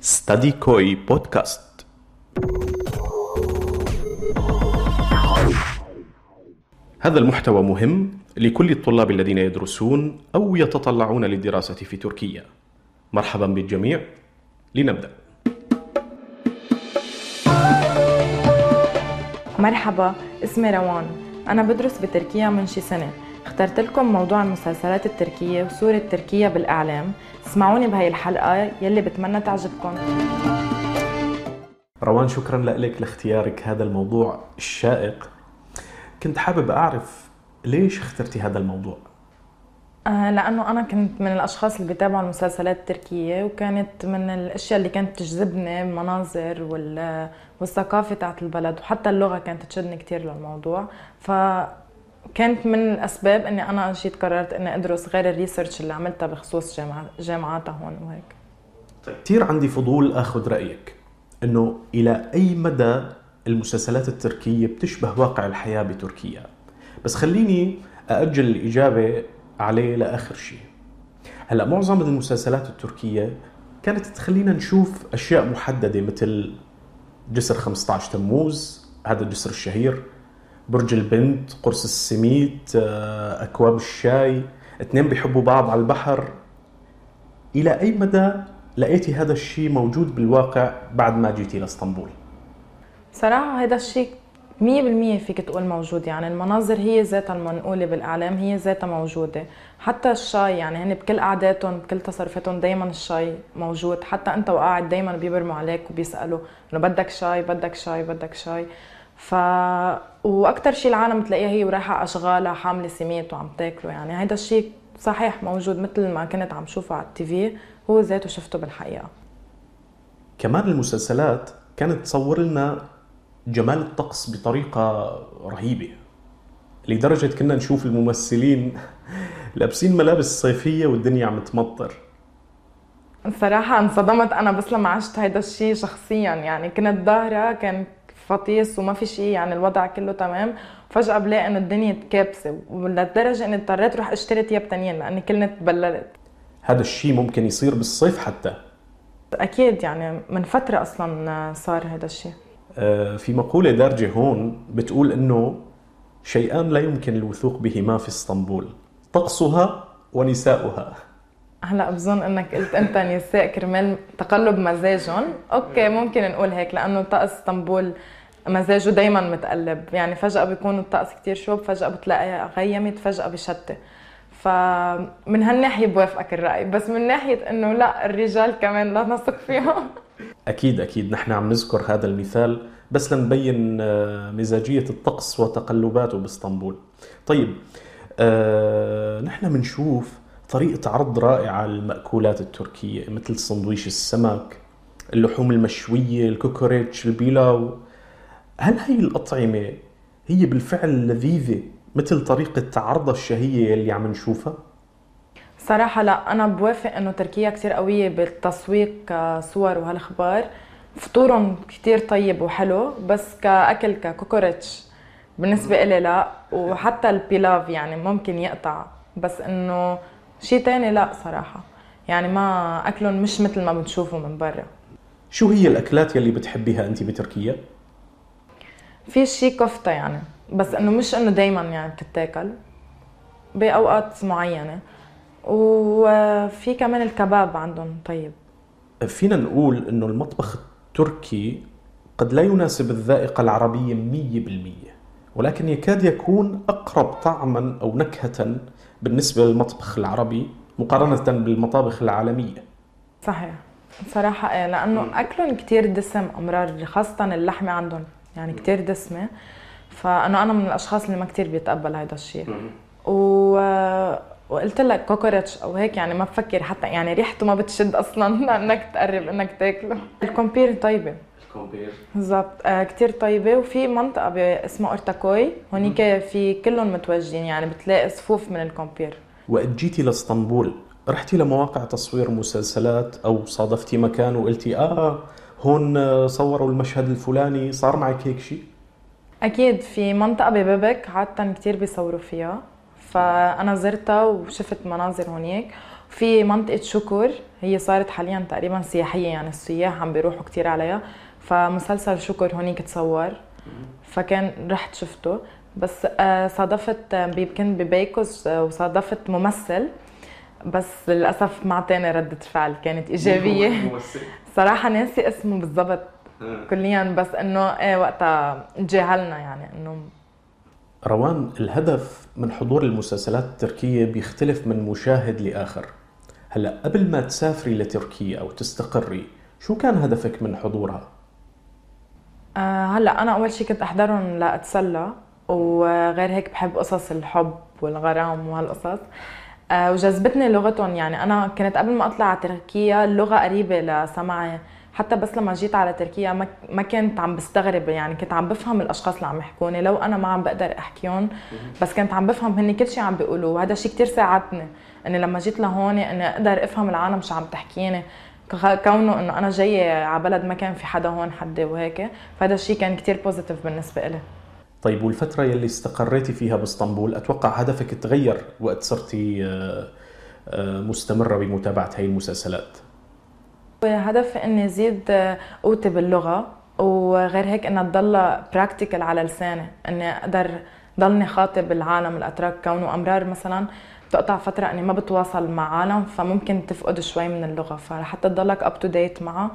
ستادي كوي بودكاست هذا المحتوى مهم لكل الطلاب الذين يدرسون أو يتطلعون للدراسة في تركيا. مرحبا بالجميع. لنبدأ. مرحبا اسمي روان. أنا بدرس بتركيا من شي سنة. اخترت لكم موضوع المسلسلات التركية وصورة تركيا بالإعلام. اسمعوني بهاي الحلقة يلي بتمنى تعجبكم. روان شكرا لك لاختيارك هذا الموضوع الشائق. كنت حابب أعرف ليش اخترتي هذا الموضوع؟ آه لأنه أنا كنت من الأشخاص اللي بيتابعوا المسلسلات التركية وكانت من الأشياء اللي كانت تجذبني المناظر وال... والثقافة تاعت البلد وحتى اللغة كانت تشدني كتير للموضوع. فكانت من الأسباب إني أنا جيت قررت إني أدرس غير الريسيرش اللي عملتها بخصوص جامعة جامعاتها هون وهيك. كثير عندي فضول آخذ رأيك إنه إلى أي مدى المسلسلات التركية بتشبه واقع الحياة بتركيا؟ بس خليني أأجل الإجابة عليه لآخر شيء. هلأ معظم المسلسلات التركية كانت تخلينا نشوف أشياء محددة مثل جسر 15 تموز هذا الجسر الشهير برج البنت قرص السميد آه، أكواب الشاي. اثنين بيحبوا بعض على البحر. إلى أي مدى لقيتي هذا الشيء موجود بالواقع بعد ما جيتي لاسطنبول صراحة هذا الشيء 100% فيك تقول موجود. يعني المناظر هي ذاتها المنقولة بالإعلام هي ذاتها موجودة. حتى الشاي يعني هن بكل قعداتهم بكل تصرفاتهم دايما الشاي موجود. حتى أنت وقاعد دايما بيبرموا عليك وبيسألوا إنه بدك شاي بدك شاي بدك شاي. ف وأكثر شيء العالم تلاقيها هي ورايحة أشغالها حاملة سميت وعم تاكله. يعني هذا الشيء صحيح موجود مثل ما كنت عم شوفه على التي في هو ذاته شفته بالحقيقة. كمان المسلسلات كانت تصور لنا جمال الطقس بطريقة رهيبة لدرجة كنا نشوف الممثلين لابسين ملابس صيفية والدنيا عم تمطر. صراحة انصدمت أنا بس لما عشت هيدا الشيء شخصيا. يعني كنت ظاهرة كان فطيس وما في شيء يعني الوضع كله تمام. فجأة بلاقي إنه الدنيا كابسة ولدرجة إني اضطريت أروح أشتري تياب تانيين لأني كلنا تبللت هذا الشيء ممكن يصير بالصيف حتى. أكيد يعني من فترة أصلا صار هذا الشيء آه، في مقولة دارجة هون بتقول إنه شيئان لا يمكن الوثوق بهما في إسطنبول طقسها ونساؤها. هلا بظن إنك قلت أنت نساء كرمال تقلب مزاجهم. أوكي ممكن نقول هيك لأنه طقس إسطنبول مزاجه دايما متقلب. يعني فجأة بيكون الطقس كتير شوب فجأة بتلاقيها غيمت فجأة بشتي فمن هالناحية بوافقك الرأي بس من ناحية إنه لا الرجال كمان لا نثق فيهم. أكيد أكيد. نحن عم نذكر هذا المثال بس لنبين آه، مزاجية الطقس وتقلباته بإسطنبول. طيب آه، نحن بنشوف طريقة عرض رائعة للمأكولات التركية مثل سندويش السمك اللحوم المشوية ال kokoreç ال pilav. هل هي الأطعمة هي بالفعل لذيذة مثل طريقة عرضها الشهية اللي عم نشوفها؟ صراحة لا أنا بوافق إنه تركيا كتير قوية بالتسويق كصور وهالأخبار. فطورهم كتير طيب وحلو بس كأكل ككوكوريتش بالنسبة إلي لا وحتى ال pilav يعني ممكن يقطع. بس إنه شيء تاني لا صراحة. يعني ما أكلهم مش مثل ما بنشوفه من برا. شو هي الأكلات يلي بتحبيها أنت بتركيا؟ في شيء كفتة يعني بس إنه مش إنه دايما يعني بتتاكل بأوقات معينة. وفي كمان الكباب عندهم طيب. فينا نقول إنه المطبخ التركي قد لا يناسب الذائقة العربية مية بالمية ولكن يكاد يكون أقرب طعما أو نكهة بالنسبة للمطبخ العربي مقارنة بالمطابخ العالمية. صحيح. صراحة إيه لأنه أكلهم كتير دسم أمرار خاصة اللحمة عندهم. يعني كتير دسمة. فأنا أنا من الأشخاص اللي ما كتير بيتقبل هذا الشيء و... وقلت لك كوكوريتش أو هيك يعني ما بفكر حتى يعني ريحته ما بتشد أصلا لانك تقرب إنك تاكله. ال kumpir طيبة. ال kumpir بالضبط. آه كثير طيبة. وفي منطقة اسمها أورتاكوي. هونيك في كلهم متواجدين يعني بتلاقي صفوف من ال kumpir وقت جيتي لاسطنبول رحتي لمواقع تصوير مسلسلات أو صادفتي مكان وقلتي آه هون آه، صوروا المشهد الفلاني صار معك هيك شيء؟ أكيد في منطقة ببابك عاده كثير بيصوروا فيها. فأنا زرتها وشفت مناظر هونيك. في منطقة شكر هي صارت حاليا تقريبا سياحية يعني السياح عم بيروحوا كتير عليها. فمسلسل شكر هونيك تصور فكان رحت شفته. بس آه، صادفت آه، كنت ببيكوز آه، وصادفت ممثل. بس للأسف ما اعطاني ردة فعل كانت إيجابية. صراحة ناسي اسمه بالضبط كليا بس إنه إيه وقتها تجاهلنا يعني إنه روان الهدف من حضور المسلسلات التركية بيختلف من مشاهد لآخر. هلأ قبل ما تسافري لتركيا أو تستقري شو كان هدفك من حضورها؟ آه هلأ أنا أول شيء كنت أحضرهم لأتسلى وغير هيك بحب قصص الحب والغرام وهالقصص. آه وجذبتني لغتهم. يعني أنا كنت قبل ما أطلع على تركيا اللغة قريبة لسمعي حتى بس لما جيت على تركيا ما كنت عم بستغرب. يعني كنت عم بفهم الأشخاص اللي عم يحكوني. لو أنا ما عم بقدر أحكيهم بس كنت عم بفهم هن كل شيء عم بيقولوا. وهذا الشيء كثير ساعدني إني لما جيت لهون إني أقدر أفهم العالم شو عم تحكيني. كونه إنه أنا جاية على بلد ما كان في حدا هون حدي وهيك فهذا الشيء كان كثير positive بالنسبة لي طيب والفترة يلي استقريتي فيها باسطنبول أتوقع هدفك تغير وقت صرتي آه، آه، مستمرة بمتابعة هاي المسلسلات؟ هدفي إني أزيد قوتي باللغة وغير هيك إنها تضل practical على لساني إني أقدر ضلني خاطب العالم الأتراك. كونه أمرار مثلا بتقطع فترة إني ما بتواصل مع عالم فممكن تفقد شوي من اللغة فحتى تضلك up to date معها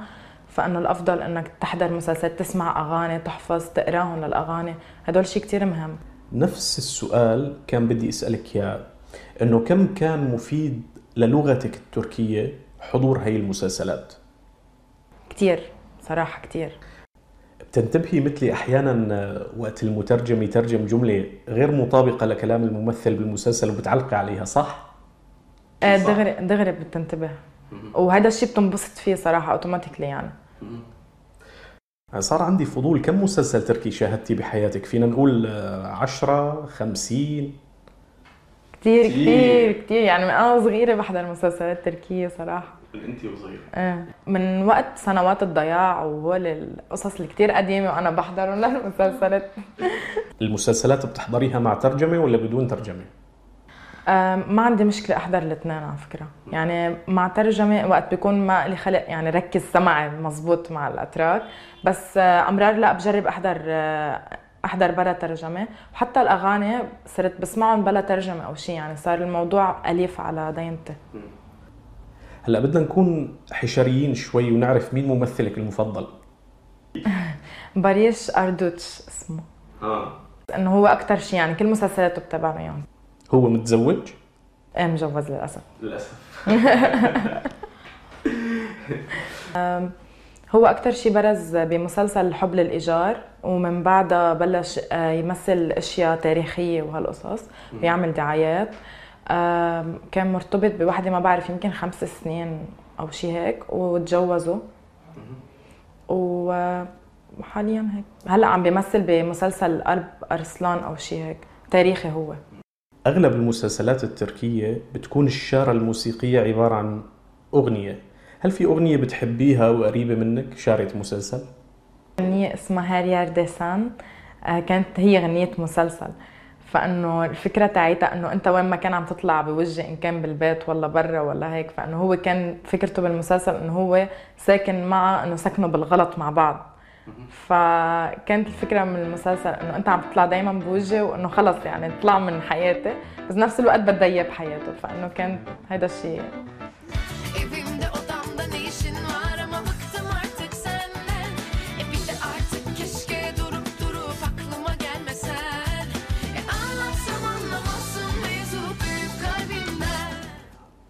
فإنه الأفضل إنك تحضر مسلسلات تسمع أغاني تحفظ تقراهم للاغاني هدول شيء كثير مهم. نفس السؤال كان بدي أسألك إياه. إنه كم كان مفيد للغتك التركية حضور هي المسلسلات؟ كثير صراحة كثير بتنتبهي مثلي أحيانا وقت المترجم يترجم جملة غير مطابقة لكلام الممثل بالمسلسل وبتعلقي عليها صح؟ إيه دغري دغري بتنتبه. وهذا الشيء بتنبسط فيه صراحة أوتوماتيكلي يعني. صار عندي فضول كم مسلسل تركي شاهدتي بحياتك؟ فينا نقول 10 50 كثير كثير كثير يعني من أنا صغيرة بحضر مسلسلات تركية صراحة. من أنت وصغيرة؟ إيه من وقت سنوات الضياع وهول القصص اللي كثير قديمة وأنا بحضرهم للمسلسلات. المسلسلات بتحضريها مع ترجمة ولا بدون ترجمة؟ ما عندي مشكلة أحضر الاثنين على فكرة. يعني مع ترجمة وقت بيكون ما لي خلق يعني ركز سمعي مزبوط مع الأتراك بس أمرار لا بجرب أحضر أحضر بلا ترجمة. وحتى الأغاني صرت بسمعهم بلا ترجمة أو شيء يعني صار الموضوع أليف على دينتي. هلأ بدنا نكون حشريين شوي ونعرف مين ممثلك المفضل. باريش أردوتش اسمه. آه. إنه هو أكثر شيء يعني كل مسلسلاته بتابعها يعني هو متزوج؟ إيه مجوز للأسف. للأسف. هو أكثر شيء برز بمسلسل الحب للإيجار ومن بعدها بلش آه، يمثل أشياء تاريخية وهالقصص بيعمل دعايات. كان مرتبط بوحدة ما بعرف يمكن خمس سنين أو شيء هيك وتجوزوا. وحاليا هيك. هلأ عم بيمثل بمسلسل قلب أرسلان أو شيء هيك تاريخي هو. أغلب المسلسلات التركية بتكون الشارة الموسيقية عبارة عن أغنية. هل في أغنية بتحبيها وقريبة منك شارة مسلسل؟ أغنية اسمها هاريار ديسان آه، كانت هي غنية مسلسل. فإنه الفكرة تاعتها إنه أنت وين ما كان عم تطلع بوجه إن كان بالبيت ولا برا ولا هيك فإنه هو كان فكرته بالمسلسل إنه هو ساكن معها إنه سكنوا بالغلط مع بعض. فكانت الفكرة من المسلسل إنه أنت عم تطلع دائما بوجه وإنه خلص يعني طلع من حياتي بس نفس الوقت بدها اياه بحياته فإنه كان هذا الشيء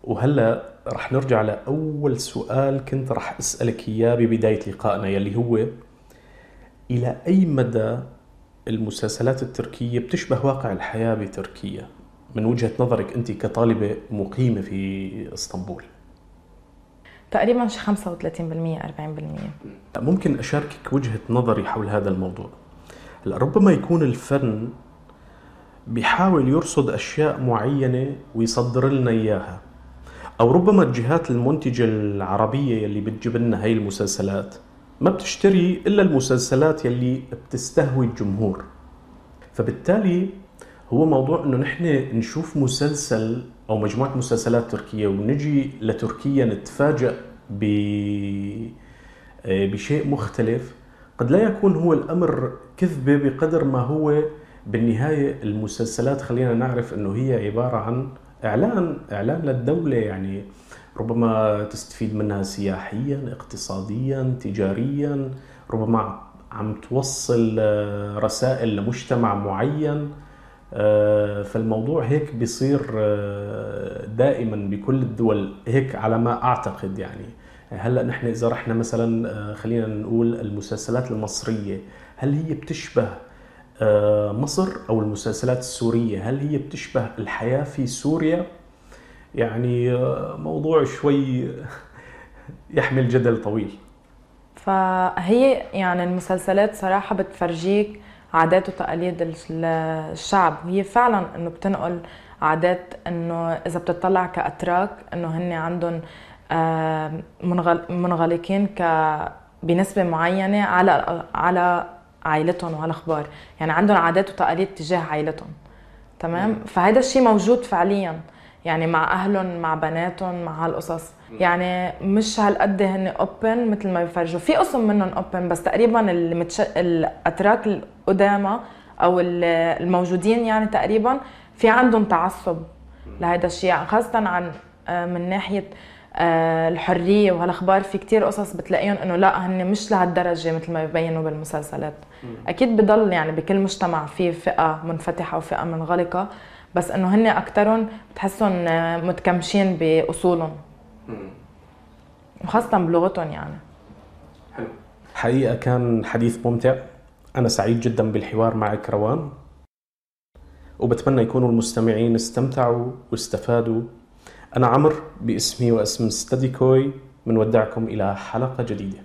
وهلا رح نرجع لأول سؤال كنت رح أسألك إياه ببداية لقائنا يلي هو إلى أي مدى المسلسلات التركية بتشبه واقع الحياة بتركيا؟ من وجهة نظرك أنت كطالبة مقيمة في إسطنبول؟ تقريبا شي 35% 40% ممكن أشاركك وجهة نظري حول هذا الموضوع. هلا ربما يكون الفن بيحاول يرصد أشياء معينة ويصدر لنا إياها أو ربما الجهات المنتجة العربية يلي بتجيب لنا هاي المسلسلات ما بتشتري إلا المسلسلات يلي بتستهوي الجمهور. فبالتالي هو موضوع إنه نحن نشوف مسلسل أو مجموعة مسلسلات تركية ونجي لتركيا نتفاجأ ب بشيء مختلف. قد لا يكون هو الأمر كذبة بقدر ما هو بالنهاية المسلسلات خلينا نعرف إنه هي عبارة عن إعلان إعلان للدولة يعني. ربما تستفيد منها سياحيا اقتصاديا تجاريا ربما عم توصل آه، رسائل لمجتمع معين. آه، فالموضوع هيك بيصير آه، دائما بكل الدول هيك على ما أعتقد يعني. هلأ نحن إذا رحنا مثلا خلينا نقول المسلسلات المصرية هل هي بتشبه مصر أو المسلسلات السورية؟ هل هي بتشبه الحياة في سوريا؟ يعني موضوع شوي يحمل جدل طويل. فهي يعني المسلسلات صراحة بتفرجيك عادات وتقاليد الشعب. وهي فعلا إنه بتنقل عادات إنه إذا بتطلع كأتراك إنه هن عندهم منغلقين ك بنسبة معينة على على عائلتهم وعلى أخبار. يعني عندهم عادات وتقاليد تجاه عائلتهم. تمام؟ فهذا الشيء موجود فعليا. يعني مع أهلهم مع بناتهم مع هالقصص. يعني مش هالقد هن open مثل ما بيفرجوا في قسم منهم open بس تقريبا المتش... الأتراك القدامى أو الموجودين يعني تقريبا في عندهم تعصب لهذا الشيء. خاصة عن آه، من ناحية آه، الحرية وهالأخبار. في كتير قصص بتلاقيهم إنه لا هن مش لهالدرجة مثل ما ببينوا بالمسلسلات. أكيد بضل يعني بكل مجتمع في فئة منفتحة وفئة منغلقة. بس انه هن اكثرهم بتحسهم متكمشين بأصولهم. وخاصة بلغتهم يعني. حلو. حقيقة كان حديث ممتع. أنا سعيد جدا بالحوار معك روان. وبتمنى يكونوا المستمعين استمتعوا واستفادوا. أنا عمر باسمي واسم ستدي كوي بنودعكم إلى حلقة جديدة.